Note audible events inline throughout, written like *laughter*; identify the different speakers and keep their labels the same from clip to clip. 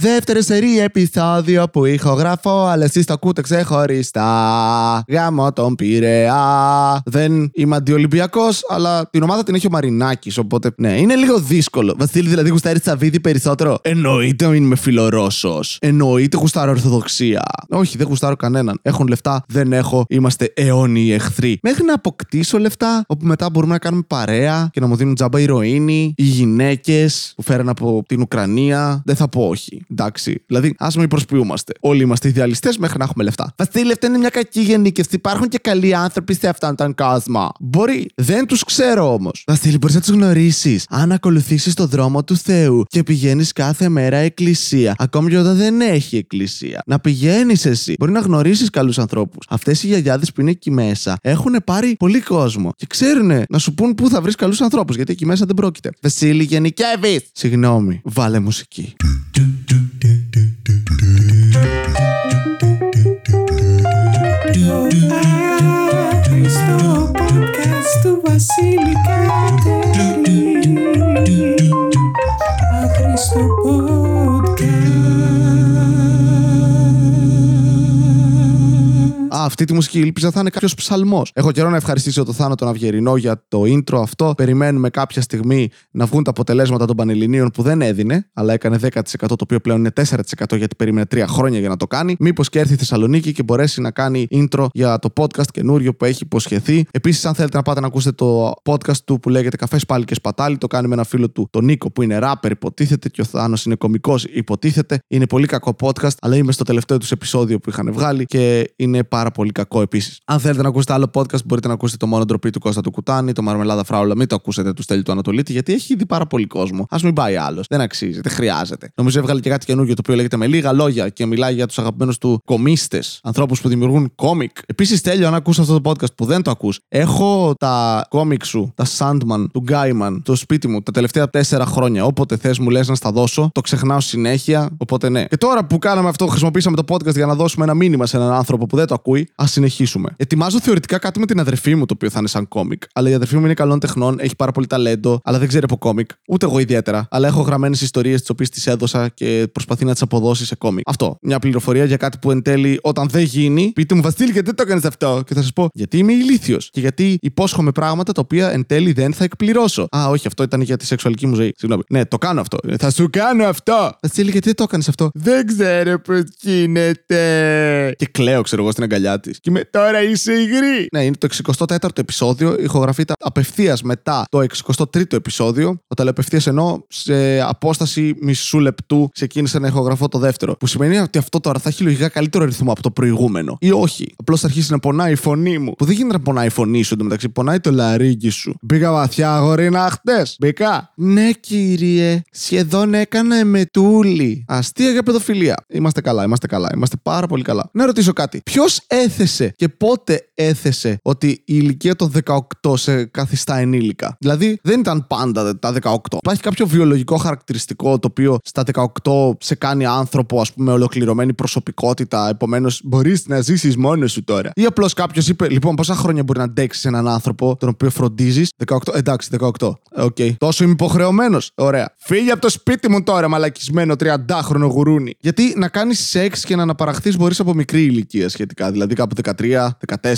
Speaker 1: Δεύτερο σερή επεισόδιο που ηχογραφώ, αλλά εσείς το ακούτε ξεχωριστά. Γάμο τον Πειραιά. Δεν είμαι αντιολυμπιακός, αλλά την ομάδα την έχει ο Μαρινάκης, οπότε ναι, είναι λίγο δύσκολο. Βασίλη, δηλαδή γουστάρεις Τσαβίδη περισσότερο; Εννοείται είμαι φιλορώσος. Εννοείται γουστάρω Ορθοδοξία. Όχι, δεν γουστάρω κανέναν. Έχουν λεφτά, δεν έχω. Είμαστε αιώνιοι εχθροί. Μέχρι να αποκτήσω λεφτά, όπου μετά μπορούμε να κάνουμε παρέα και να μου δίνουν τζάμπα ηρωίνη, οι γυναίκες που φέραν από την Ουκρανία. Δεν θα πω όχι. Εντάξει. Δηλαδή, ας μην προσποιούμαστε. Όλοι είμαστε ιδεαλιστές μέχρι να έχουμε λεφτά. Βασίλη, αυτό είναι μια κακή γενίκευση. Υπάρχουν και καλοί άνθρωποι σε αυτόν τον κόσμο. Μπορεί. Δεν τους ξέρω όμως. Βασίλη, μπορείς να τους γνωρίσεις. Αν ακολουθήσεις το δρόμο του Θεού και πηγαίνεις κάθε μέρα εκκλησία, ακόμη και όταν δεν έχει εκκλησία. Να πηγαίνεις εσύ. Μπορεί να γνωρίσεις καλούς ανθρώπους. Αυτές οι γιαγιάδες που είναι εκεί μέσα έχουν πάρει πολύ κόσμο και ξέρουν να σου πούν πού θα βρεις καλούς ανθρώπους. Γιατί εκεί μέσα δεν πρόκειται. Βασίλη, γενικεύεις. Συγγνώμη, βάλε μουσική. Αυτή τη μουσική ήλπιζα θα είναι κάποιος ψαλμός. Έχω καιρό να ευχαριστήσω τον Θάνο τον Αυγερινό για το intro αυτό. Περιμένουμε κάποια στιγμή να βγουν τα αποτελέσματα των Πανελληνίων που δεν έδινε, αλλά έκανε 10% το οποίο πλέον είναι 4% γιατί περίμενε 3 χρόνια για να το κάνει. Μήπως και έρθει η Θεσσαλονίκη και μπορέσει να κάνει intro για το podcast καινούριο που έχει υποσχεθεί. Επίσης, αν θέλετε να πάτε να ακούσετε το podcast του που λέγεται Καφές Πάλι και Σπατάλι, το κάνει με ένα φίλο του, τον Νίκο, που είναι rapper, υποτίθεται, και ο Θάνος είναι κωμικός, υποτίθεται. Είναι πολύ κακό podcast, αλλά είμαι στο τελευταίο τους επεισόδιο που είχαν βγάλει και είναι πάρα πολύ κακό επίσης. Αν θέλετε να ακούσετε άλλο podcast, μπορείτε να ακούσετε το μόνο ντροπή του Κώστα του Κουτάνη, το Μαρμελάδα Φράουλα, μην το ακούσετε του Στέλι του Ανατολίτη, γιατί έχει ήδη πάρα πολύ κόσμο. Α μην πάει άλλος. Δεν αξίζει, δεν χρειάζεται. Νομίζω έβγαλε και κάτι καινούργιο το οποίο λέγεται με λίγα λόγια και μιλάει για τους αγαπημένους του κομίστες, ανθρώπους που δημιουργούν κόμικ. Επίσης, τέλειο, αν ακούσει αυτό το podcast που δεν το ακούς, έχω τα κόμικ σου, τα Sandman, του Gaiman, το σπίτι μου τα τελευταία τέσσερα χρόνια. Όποτε θες μου λες να στα δώσω, το ξεχνάω συνέχεια. Οπότε ναι. Και τώρα που κάναμε αυτό, χρησιμοποιήσαμε το podcast για να δώσουμε ένα μήνυμα σε έναν άνθρωπο που δεν το ακούει, ας συνεχίσουμε. Ετοιμάζω θεωρητικά κάτι με την αδερφή μου το οποίο θα είναι σαν κόμικ. Αλλά η αδερφή μου είναι καλών τεχνών, έχει πάρα πολύ ταλέντο, αλλά δεν ξέρει από κόμικ. Ούτε εγώ ιδιαίτερα. Αλλά έχω γραμμένες ιστορίες τις οποίες της έδωσα και προσπαθεί να τις αποδώσει σε κόμικ. Αυτό. Μια πληροφορία για κάτι που εν τέλει όταν δεν γίνει, πείτε μου Βασίλη, γιατί δεν το έκανες αυτό; Και θα σας πω γιατί είμαι ηλίθιος. Και γιατί υπόσχομαι πράγματα τα οποία εν τέλει δεν θα εκπληρώσω. Α, όχι, αυτό ήταν για τη σεξουαλική μου ζωή. Συγγνώμη. Ναι, το κάνω αυτό. Θα σου κάνω αυτό. Βασίλη, γιατί δεν το έκανες αυτό; Δεν ξέρω πώς γίνεται. Και κλαίω, ξέρω εγώ, στην αγκαλιά της. Και με τώρα είσαι υγρή. Ναι, είναι το 64ο επεισόδιο. Ηχογραφείται απευθείας μετά το 63ο επεισόδιο. Όταν λέω απευθεία εννοώ σε απόσταση μισού λεπτού ξεκίνησα να ηχογραφώ το δεύτερο. Που σημαίνει ότι αυτό τώρα θα έχει λογικά καλύτερο ρυθμό από το προηγούμενο. Ή όχι. Απλώς θα αρχίσει να πονάει η φωνή μου. Που δεν γίνεται να πονάει η φωνή σου εντωμεταξύ. Πονάει το λαρίκι σου. Μπήκα βαθιά αγορίνα χτες. Μπήκα. Ναι, κύριε. Σχεδόν έκανα εμετούλη. Αστεία για παιδοφιλία. Είμαστε καλά, είμαστε καλά. Είμαστε πάρα πολύ καλά. Να ρωτήσω κάτι. Ποιος έθεσε και πότε έθεσε ότι η ηλικία των 18 σε καθιστά ενήλικα. Δηλαδή δεν ήταν πάντα τα 18. Υπάρχει κάποιο βιολογικό χαρακτηριστικό το οποίο στα 18 σε κάνει άνθρωπο, ας πούμε, ολοκληρωμένη προσωπικότητα. Επομένως, μπορείς να ζήσεις μόνος σου τώρα. Ή απλώς κάποιος είπε, λοιπόν, πόσα χρόνια μπορεί να αντέξεις έναν άνθρωπο τον οποίο φροντίζεις; 18, εντάξει, 18. Οκ. Okay. Τόσο είμαι υποχρεωμένος. Ωραία. Φύγε από το σπίτι μου τώρα, μαλακισμένο 30χρονο γουρούνι. Γιατί να κάνεις σεξ και να αναπαραχθείς μπορείς από μικρή ηλικία σχετικά. Δηλαδή κάπου 13,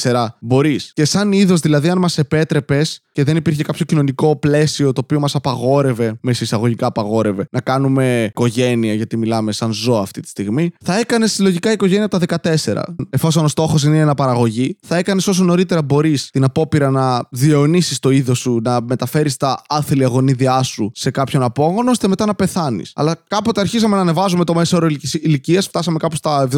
Speaker 1: 14 μπορείς. Και σαν είδος, δηλαδή, αν μας επέτρεπες και δεν υπήρχε κάποιο κοινωνικό πλαίσιο το οποίο μας απαγόρευε, με εισαγωγικά απαγόρευε, να κάνουμε οικογένεια, γιατί μιλάμε σαν ζώο αυτή τη στιγμή, θα έκανες συλλογικά οικογένεια από τα 14. Εφόσον ο στόχος είναι η αναπαραγωγή, θα έκανες όσο νωρίτερα μπορείς την απόπειρα να διαιωνίσεις το είδος σου, να μεταφέρεις τα άθλια γονίδια σου σε κάποιον απόγονο, ώστε μετά να πεθάνεις. Αλλά κάποτε αρχίσαμε να ανεβάζουμε το μέσο όρο ηλικίας, φτάσαμε κάπου στα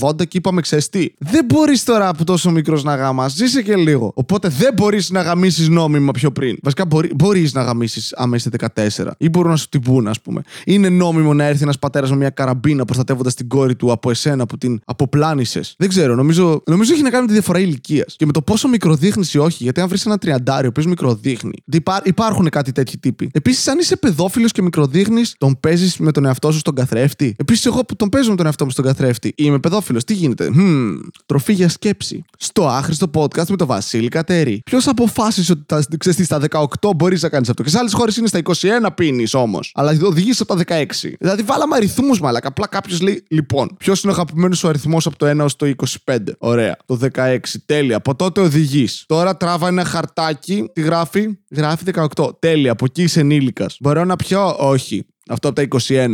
Speaker 1: 78-80 και είπαμε, ξέρεις τι, δεν μπορείς τώρα από τόσο μικρός να γάμα, ζήσε και λίγο. Οπότε δεν μπορείς να γαμίσεις νόμιμα πιο πριν. Βασικά μπορεί να γαμίσεις άμα είσαι 14 ή μπορούν να σου την πούν, ας πούμε. Είναι νόμιμο να έρθει ένας πατέρας με μια καραμπίνα προστατεύοντας την κόρη του από εσένα που την αποπλάνησες. Δεν ξέρω, νομίζω, νομίζω έχει να κάνει με τη διαφορά ηλικίας. Και με το πόσο μικροδείχνει ή όχι, γιατί αν βρεις ένα τριαντάριο που μικροδείχνει. Υπά, υπάρχουν κάτι τέτοιοι τύποι. Επίσης, αν είσαι παιδόφιλος και μικροδείχνει, τον παίζεις με τον εαυτό σου στον καθρέφτη. Επίσης, εγώ που τον παίζω με τον εαυτό μου στον καθρέφτη, είμαι παιδόφιλος, τι γίνεται; Hm, Τροφή για σκέψη. Στο άχρηστο podcast με τον Βασίλη Κατέρη. Ποιος αποφάσισε ότι τα, ξέρεις τι, στα 18 μπορείς να κάνεις αυτό; Και σε άλλες χώρες είναι στα 21 πίνεις όμως. Αλλά οδηγείς από τα 16. Δηλαδή βάλαμε αριθμούς μαλάκα. Απλά κάποιος λέει, λοιπόν, ποιος είναι ο αγαπημένος σου αριθμός από το 1 έω το 25. Ωραία. Το 16. Τέλεια. Από τότε οδηγείς. Τώρα τράβα ένα χαρτάκι. Τι γράφει; Γράφει 18. Τέλεια. Από εκεί είσαι ενήλικας. Μπορώ να πιω; Όχι. Αυτό από τα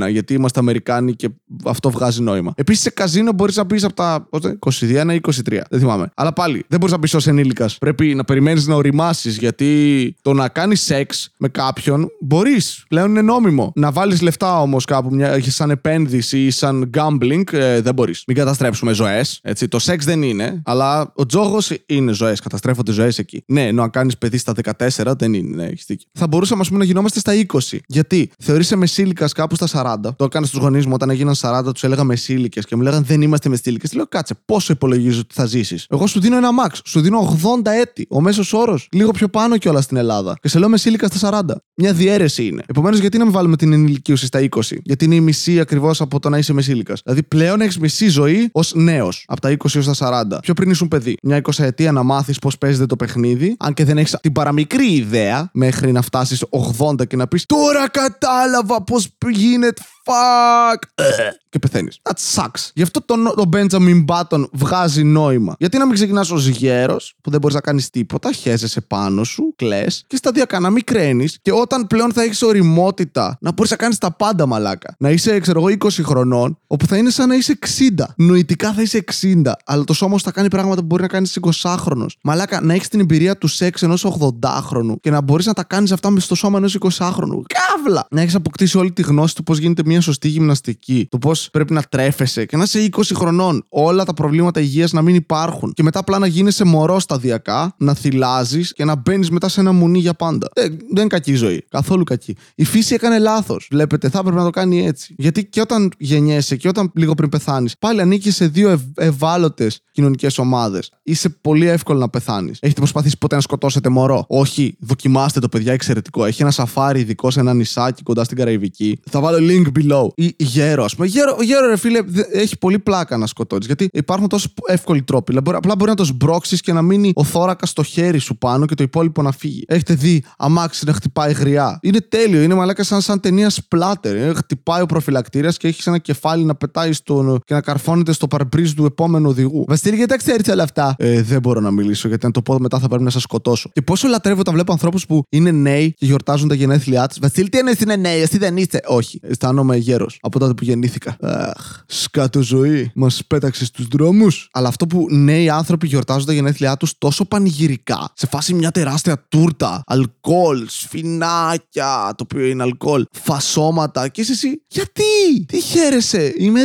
Speaker 1: 21, γιατί είμαστε Αμερικάνοι και αυτό βγάζει νόημα. Επίσης σε καζίνο μπορείς να μπει από τα πώς είναι, 21 ή 23. Δεν θυμάμαι. Αλλά πάλι δεν μπορείς να μπει ως ενήλικας. Πρέπει να περιμένεις να οριμάσεις, γιατί το να κάνεις σεξ με κάποιον μπορείς. Πλέον είναι νόμιμο. Να βάλεις λεφτά όμως κάπου, μια, σαν επένδυση ή σαν gambling, ε, δεν μπορείς. Μην καταστρέψουμε ζωές. Το σεξ δεν είναι, αλλά ο τζόγος είναι ζωές. Καταστρέφονται ζωές εκεί. Ναι, ενώ αν κάνεις παιδί στα 14 δεν είναι. Ναι, έχεις δίκιο. Θα μπορούσαμε ας πούμε, να γινόμαστε στα 20. Γιατί θεωρείσαι μεσήλικας κάπου στα 40. Το έκανα στους γονείς μου όταν έγιναν 40, τους έλεγα μεσήλικες και μου λέγανε Δεν είμαστε μεσήλικες. Λέω κάτσε, πόσο υπολογίζω ότι θα ζήσεις; Εγώ σου δίνω ένα max, σου δίνω 80 έτη. Ο μέσος όρος, λίγο πιο πάνω κιόλας στην Ελλάδα. Και σε λέω μεσήλικα στα 40. Μια διαίρεση είναι. Επομένως, γιατί να μην βάλουμε την ενηλικίωση στα 20. Γιατί είναι η μισή ακριβώς από το να είσαι μεσήλικας. Δηλαδή πλέον έχεις μισή ζωή ως νέος. Από τα 20 έως τα 40. Πιο πριν ήσουν παιδί. Μια 20 ετία να μάθεις πώς παίζεται το παιχνίδι. Αν και δεν έχεις την παραμικρή ιδέα μέχρι να φτάσεις 80 και να πεις Τώρα κατάλαβα πώ γίνεται. Fuck! Και πεθαίνεις. That sucks. Γι' αυτό το, το Benjamin Button βγάζει νόημα. Γιατί να μην ξεκινάς ως γέρος, που δεν μπορείς να κάνεις τίποτα, χέζεσαι πάνω σου, κλε και σταδιακά να μην κραίνει. Και όταν πλέον θα έχεις οριμότητα, να μπορείς να κάνεις τα πάντα μαλάκα. Να είσαι, ξέρω εγώ, 20 χρονών, όπου θα είναι σαν να είσαι 60. Νοητικά θα είσαι 60, αλλά το σώμα σου θα κάνει πράγματα που μπορεί να κάνεις 20χρονο. Μαλάκα, να έχεις την εμπειρία του σεξ ενός 80χρονου και να μπορείς να τα κάνεις αυτά με στο σώμα ενός 20χρονου. Καύλα! Να έχεις αποκτήσει όλη τη γνώση του πώς γίνεται μια σωστή γυμναστική, του πώς πρέπει να τρέφεσαι και να είσαι 20 χρονών. Όλα τα προβλήματα υγείας να μην υπάρχουν. Και μετά απλά να γίνεσαι μωρός σταδιακά, να θυλάζεις και να μπαίνεις μετά σε ένα μουνί για πάντα. Δεν, δεν είναι κακή ζωή. Καθόλου κακή. Η φύση έκανε λάθος. Βλέπετε, θα έπρεπε να το κάνει έτσι. Γιατί και όταν γεννιέσαι και όταν λίγο πριν πεθάνεις, πάλι ανήκει σε δύο ευ- ευάλωτες κοινωνικές ομάδες. Είσαι πολύ εύκολο να πεθάνεις. Έχετε προσπαθήσει ποτέ να σκοτώσετε μωρό; Όχι, δοκιμάστε το παιδιά εξαιρετικό. Έχει ένα σαφάρι ειδικό σε ένα νησάκι κοντά στην Καραϊβική. Θα βάλω link below. Ή γέρο, ας πούμε. Γέρο, γέρο, ρε φίλε, δε- έχει πολύ πλάκα να σκοτώνεις. Γιατί υπάρχουν τόσο εύκολοι τρόποι. Δηλαδή, μπορεί- απλά μπορεί να το σμπρώξεις και να μείνει ο θώρακα στο χέρι σου πάνω και το υπόλοιπο να φύγει. Έχετε δει αμάξι να χτυπάει γριά. Είναι τέλειο. Είναι μαλάκα σαν, σαν ταινία σπλάτερ. Ε, Χτυπάει ο προφυλακτήρας και έχεις ένα κεφάλι να πετάει στον, και να καρφώνεται στο παρμπρίζ του επόμενου οδηγού. Βασίλη, γιατί τα ξέρεις όλα αυτά; Ε, δεν μπορώ να μιλήσω γιατί αν το πω μετά θα πρέπει να σας σκοτώσω. Και πόσο λατρεύω όταν βλέπω ανθρώπους που είναι νέοι και γιορτάζουν τα γενέθλιά τους. Βασίλη, τι εννοείς είναι νέοι, εσύ δεν είστε. Όχι. Αισθάνομαι γέρος από τότε που γεννήθηκα. Αχ, σκάτω ζωή. Μας πέταξες στου δρόμους. Αλλά αυτό που νέοι άνθρωποι γιορτάζουν τα γενέθλιά τους τόσο πανηγυρικά, σε φάση μια τεράστια τούρτα, αλκοόλ, σφινάκια, το οποίο είναι αλκοόλ, φασώματα. Και είσαι εσύ, γιατί, τι χαίρεσαι, είμαι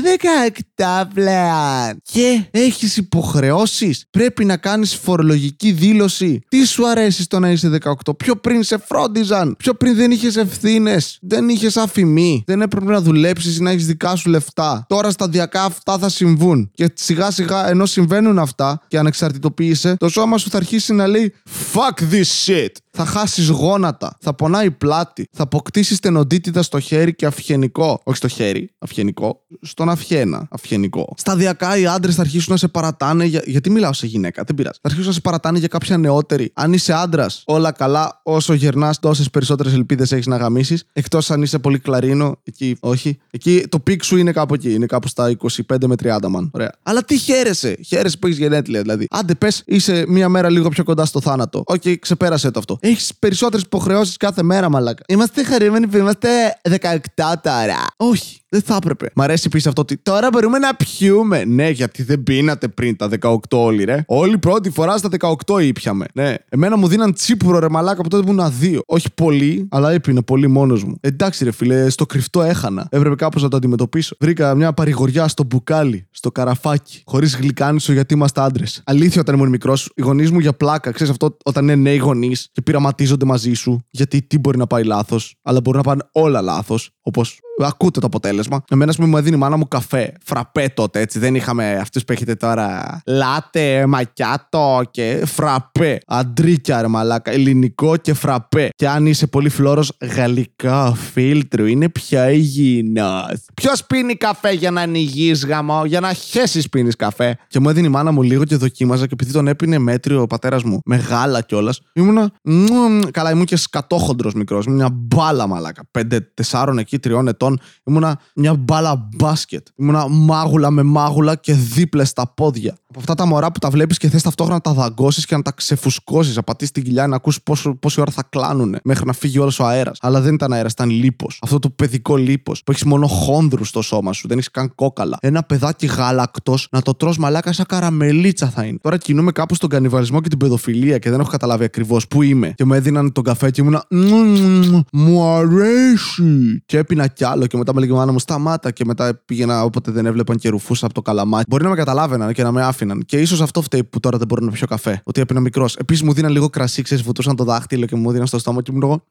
Speaker 1: 17 πλέον. Και έχεις υποχρεώσεις, πρέπει να κάνεις φορολογική δήλωση. Τι σου αρέσει στο να είσαι 18, πιο πριν σε φρόντιζαν, πιο πριν δεν είχες ευθύνες, δεν είχες αφημί, δεν έπρεπε να δουλέψεις ή να έχεις δικά σου λεφτά. Τώρα σταδιακά αυτά θα συμβούν. Και σιγά σιγά ενώ συμβαίνουν αυτά και ανεξαρτητοποιείσαι, το σώμα σου θα αρχίσει να λέει Fuck this shit. Θα χάσεις γόνατα, θα πονάει η πλάτη, θα αποκτήσεις στενοντίτιδα στο χέρι και αυγενικό. Όχι στο χέρι, αυγενικό. Στον αυγένα, αυγενικό. Σταδιακά οι άντρες θα αρχίσουν να σε παρατάνε. Για... Γιατί μιλάω σε γυναίκα, δεν πειράζει. Θα αρχίσουν να σε παρατάνε για κάποια νεότερη. Αν είσαι άντρας, όλα καλά. Όσο γερνάς, τόσες περισσότερες ελπίδες έχεις να γαμήσεις. Εκτός αν είσαι πολύ κλαρίνο, εκεί όχι. Εκεί το peak σου είναι κάπου εκεί. Είναι κάπου στα 25 με 30 man. Ωραία. Αλλά τι χαίρεσαι. Χαίρεσαι που έχεις γενέθλια δηλαδή. Άντε, πες, είσαι μία μέρα λίγο πιο κοντά στο θάνατο. Οκ, ξεπέρασε το αυτό. Έχεις περισσότερες υποχρεώσεις κάθε μέρα, μαλάκα. Είμαστε χαρούμενοι που είμαστε 17 τώρα. Όχι. Δεν θα έπρεπε. Μ' αρέσει επίσης αυτό ότι τώρα μπορούμε να πιούμε. Ναι, γιατί δεν πίνατε πριν τα 18 όλοι, ρε. Όλη πρώτη φορά στα 18 ήπιαμε. Ναι. Εμένα μου δίναν τσίπουρο ρε μαλάκα από τότε που ήμουν δύο. Όχι πολύ, αλλά έπινε πολύ μόνος μου. Εντάξει, ρε φίλε, στο κρυφτό έχανα. Έπρεπε κάπως να το αντιμετωπίσω. Βρήκα μια παρηγοριά στο μπουκάλι, στο καραφάκι. Χωρίς γλυκάνισο γιατί είμαστε άντρες. Αλήθεια, όταν ήμουν μικρός, οι γονείς μου για πλάκα, ξέρεις αυτό όταν είναι νέοι γονείς και πειραματίζονται μαζί σου. Γιατί τι μπορεί να πάει λάθος, αλλά μπορεί να πάνε όλα λάθος. Όπως ακούτε το αποτέλεσμα. Εμένα, ας πούμε, μου έδινε η μάνα μου καφέ. Φραπέ τότε, έτσι. Δεν είχαμε αυτού που έχετε τώρα. Λάτε, μακιάτο και φραπέ. Αντρίκια, ρε μαλάκα. Ελληνικό και φραπέ. Και αν είσαι πολύ φλόρο, γαλλικά φίλτρο. Είναι πια υγιεινός. Ποιος πίνει καφέ για να είναι υγιή γαμό, για να χέσεις πίνεις καφέ; Και μου έδινε η μάνα μου λίγο και δοκίμαζα και επειδή τον έπινε μέτριο ο πατέρας μου, μεγάλα κιόλας, ήμουνα. μμμ, Καλά, ήμουν και σκατόχοντρος μικρός. Μια μπάλα μαλάκα. Πέντε, τεσσάρων εκεί, τριών ετών. Ήμουνα μια μπάλα μπάσκετ. Ήμουνα μάγουλα με μάγουλα και δίπλε στα πόδια. Από αυτά τα μωρά που τα βλέπει και θε ταυτόχρονα να τα δαγκώσει και να τα ξεφουσκώσει, να πατήσει την κοιλιά, να ακούσει πόσο, πόση ώρα θα κλάνουν μέχρι να φύγει όλο ο αέρα. Αλλά δεν ήταν αέρα, ήταν λίπο. Αυτό το παιδικό λίπο που έχει μόνο χόνδρου στο σώμα σου, δεν έχει καν κόκαλα. Ένα παιδάκι γάλακτο να το τρως μαλάκα σαν καραμελίτσα θα είναι. Τώρα κινούμαι κάπου στον κανιβαλισμό και την παιδοφιλία και δεν έχω καταλάβει ακριβώ που είμαι. Και μου έδιναν τον καφέ και ήμουνα. «Μμμ, Μου αρέσει. Και έπεινα κι άλλο και μετά με λέγει η μάνα μου σταμάτα και μετά πήγαινα όποτε δεν έβλεπαν και ρουφούσα από το καλαμάκι. Μπορεί να με καταλάβαιναν και να με άφηναν. Και ίσως αυτό φταίει που τώρα δεν μπορώ να πιω καφέ. Ότι έπεινα μικρός. Επίσης μου δίναν λίγο κρασί, ξέρεις, βουτούσαν το δάχτυλο και μου δίναν στο στόμα και μου λέγω.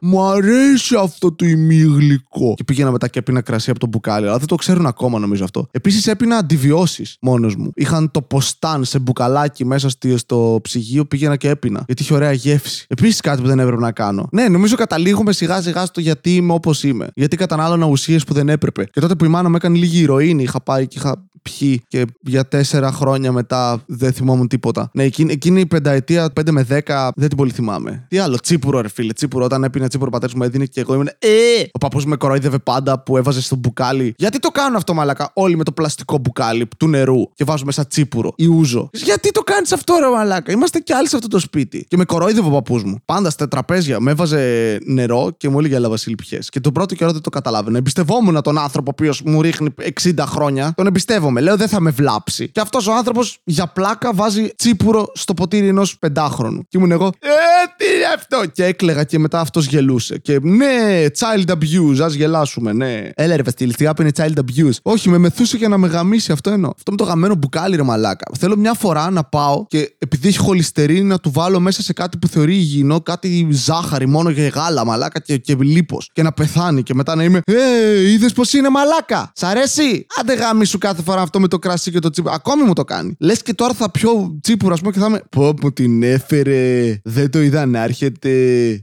Speaker 1: Μου αρέσει αυτό το ημίγλυκο. Και πήγαινα μετά και έπινα κρασί από το μπουκάλι, αλλά δεν το ξέρουν ακόμα νομίζω αυτό. Επίσης έπινα αντιβιώσεις μόνος μου. Είχαν το ποστάν σε μπουκαλάκι μέσα στη- στο ψυγείο, πήγαινα και έπινα. Γιατί είχε ωραία γεύση. Επίσης κάτι που δεν έπρεπε να κάνω. Ναι, νομίζω καταλήγουμε σιγά σιγά στο γιατί είμαι όπως είμαι. Γιατί κατανάλωνα ουσίες που δεν έπρεπε. Και τότε που η μάνα μου έκανε λίγη ηρωίνη, είχα πάει και είχα πιει και για τέσσερα χρόνια μετά δεν θυμόμουν τίποτα. Ναι, εκείνη, εκείνη η πενταετία, 5 με 10, δεν την πολύ θυμάμαι. Τι άλλο, τσίπουρο, ρε φίλε. Τσίπουρο, όταν έπινε τσίπουρο, ο πατέρας μου έδινε και εγώ ήμουν. Ε! Ο παππούς με κοροϊδεύε πάντα που έβαζε στο μπουκάλι. Γιατί το κάνουν αυτό, μαλακά. Όλοι με το πλαστικό μπουκάλι του νερού και βάζουν μέσα τσίπουρο ή ούζο. Γιατί το κάνεις αυτό, ρε μαλάκα; Είμαστε κι άλλοι σε αυτό το σπίτι. Και με κοροϊδεύε ο παππούς μου. Πάντα στα τραπέζια με έβαζε νερό και μου έλεγε Ελά, Βασίλη, πιες. Και τον πρώτο καιρό δεν το καταλάβαινα. Εμπιστευόμουν τον άνθρωπο ο οποίος μου ρίχνει 60 χρόνια. Τον εμπιστεύομαι. Λέω δεν θα με βλάψει. Και αυτός ο άνθρωπος για πλάκα βάζει τσίπουρο στο ποτήρι ενός πεντάχρονου. Και ήμουν εγώ. Ε, τι είναι αυτό; Και έκλεγα και μετά αυτός γελούσε. Και ναι, child abuse, ας γελάσουμε, ναι. Έλα ρε Βασίλη, τι είναι child abuse. Όχι, με μεθούσε για να με γαμίσει αυτό εννοώ. Αυτό με το γαμμένο μπουκάλι ρε μαλάκα. Θέλω μια φορά να πάω και επειδή έχει χολυστερίνη να του βάλω μέσα σε κάτι που θεωρεί υγιεινό, κάτι ζάχαρη μόνο για γάλα μαλάκα και, και λίπος. Και να πεθάνει και μετά να είμαι. Ε, είδες πως είναι μαλάκα. Σ' αρέσει; Άντε γάμι σου κάθε φορά αυτό με το κρασί και το τσίπουρο. Ακόμη μου το κάνει. Λες και τώρα θα πιω τσίπουρο, ας πούμε, και θα είμαι. Πω μου την έφερε. Δεν το είδα να έρχεται.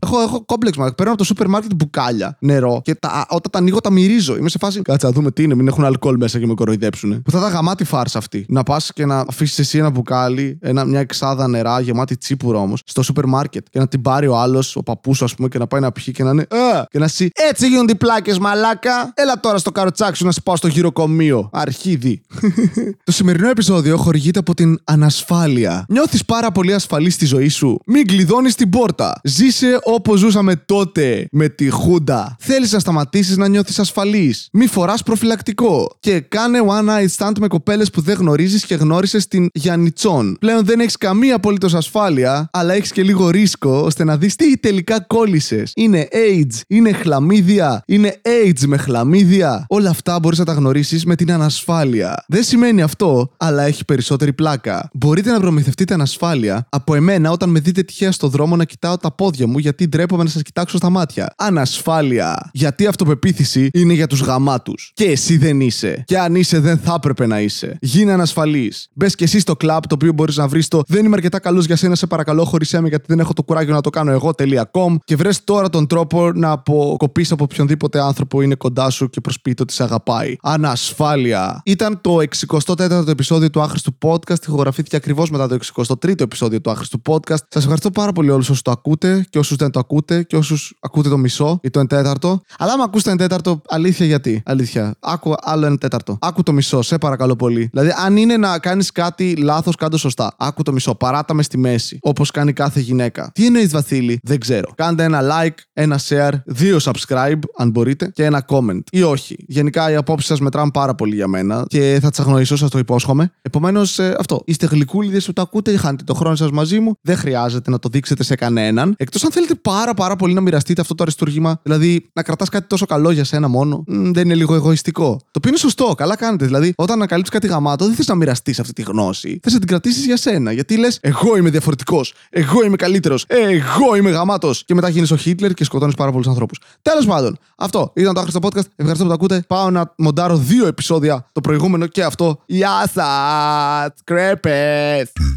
Speaker 1: Έχω, έχω κόμπλεξ μαλ. Παίρνω από το σούπερ μάρκετ μπουκάλια νερό και τα, όταν τα ανοίγω τα μυρίζω. Είμαι σε φάση. Κάτσε να δούμε τι είναι, μην έχουν αλκοόλ μέσα και με κοροϊδέψουν. Που θα 'ταν γαμάτη φάρσα αυτή. Να πας και να αφήσεις εσύ ένα μπουκάλι, ένα, μια εξάδα νερά γεμάτη τσίπουρο όμως, στο σούπερ μάρκετ και να την πάρει ο άλλος, ο παππούς σου, ας πούμε, και να πάει να πιει και να είναι. Α! Και να σι. Έτσι γίνονται οι πλάκες, μαλάκα. Έλα τώρα στο καροτσάκι σου να σε πάω στο γηροκομείο. Αρχίδι. *laughs* Το σημερινό επεισόδιο χορηγείται από την ανασφάλεια. Νιώθεις πάρα πολύ ασφαλή στη ζωή σου. Μην κλειδώνεις την πόρτα. Ζήσε όπως ζούσαμε τότε με τη Χούντα. Θέλεις να σταματήσεις να νιώθεις ασφαλής. Μη φοράς προφυλακτικό. Και κάνε one night stand με κοπέλες που δεν γνωρίζεις και γνώρισες στην Γιαννιτσόν. Πλέον δεν έχεις καμία απολύτως ασφάλεια, αλλά έχεις και λίγο ρίσκο ώστε να δεις τι τελικά κόλλησες. Είναι AIDS, είναι χλαμίδια, είναι AIDS με χλαμίδια. Όλα αυτά μπορείς να τα γνωρίσεις με την ανασφάλεια. Δεν σημαίνει αυτό, αλλά έχει περισσότερη πλάκα. Μπορείτε να προμηθευτείτε ανασφάλεια από εμένα όταν με δείτε τυχαία στο δρόμο να κοιτάω τα πόδια μου γιατί ντρέπομαι να σας κοιτάξω στα μάτια. Ανασφάλεια. Γιατί η αυτοπεποίθηση είναι για τους γαμάτους. Και εσύ δεν είσαι. Και αν είσαι, δεν θα έπρεπε να είσαι. Γίνε ανασφαλής. Μπες και εσύ στο κλαμπ το οποίο μπορείς να βρεις το Δεν είμαι αρκετά καλός για σένα, σε παρακαλώ, χωρίσέ με γιατί δεν έχω το κουράγιο να το κάνω εγώ.com και βρες τώρα τον τρόπο να αποκοπείς από οποιονδήποτε άνθρωπο είναι κοντά σου και προσποιείται ότι σε αγαπάει. Ανασφάλεια. Ήταν το 64ο επεισόδιο του Άχρηστου Podcast. Ηχογραφήθηκε ακριβώς μετά το 63ο επεισόδιο του Άχρηστου Podcast. Σας ευχαριστώ πάρα πολύ όλους όσους το ακούτε και όσους δεν το ακούτε και όσους ακούτε το μισό ή το 1 τέταρτο. Αλλά άμα ακούς το 1 τέταρτο, αλήθεια γιατί; Αλήθεια. Άκου άλλο 1 τέταρτο. Άκου το μισό, σε παρακαλώ πολύ. Δηλαδή, αν είναι να κάνεις κάτι λάθος, κάτω σωστά. Άκου το μισό. Παράτα μες στη μέση. Όπως κάνει κάθε γυναίκα. Τι εννοείς, Βασίλη, δεν ξέρω. Κάντε ένα like, ένα share, δύο subscribe, αν μπορείτε, και ένα comment. Ή όχι. Γενικά οι απόψεις σας μετράνε πάρα πολύ για μένα και θα τις αγνοήσω, σας το υπόσχομαι. Επομένως, αυτό. Είστε γλυκούλιδες που το ακούτε, χάνετε το χρόνο σας μαζί μου. Δεν χρειάζεται να το δείξετε σε κανέναν. Εκτός αν θέλετε πάρα πάρα πολύ να μοιραστείτε αυτό το αριστούργημα. Δηλαδή, να κρατάς κάτι τόσο καλό για σένα μόνο, μ, δεν είναι λίγο εγωιστικό. Το οποίο είναι σωστό, καλά κάνετε. Δηλαδή, όταν ανακαλύψει κάτι γαμάτο, δεν θες να μοιραστείς αυτή τη γνώση. Θες να την κρατήσεις για σένα. Γιατί λες, Εγώ είμαι διαφορετικός. Εγώ είμαι καλύτερος. Εγώ είμαι γαμάτος. Και μετά γίνεις ο Χίτλερ και σκοτώνεις πάρα πολλούς ανθρώπους. Τέλος πάντων, αυτό ήταν το άχρηστο podcast. Ευχαριστώ που το ακούτε. Πάω να μοντάρω δύο επεισόδια, το προηγούμενο και αυτό. Γεια σας! Κρέπε!
Speaker 2: do do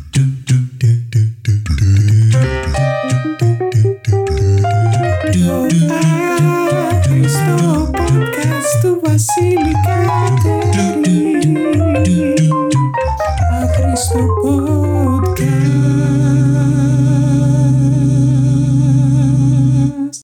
Speaker 2: Cristo podcast do Vasily Cateri. A Cristo podcast.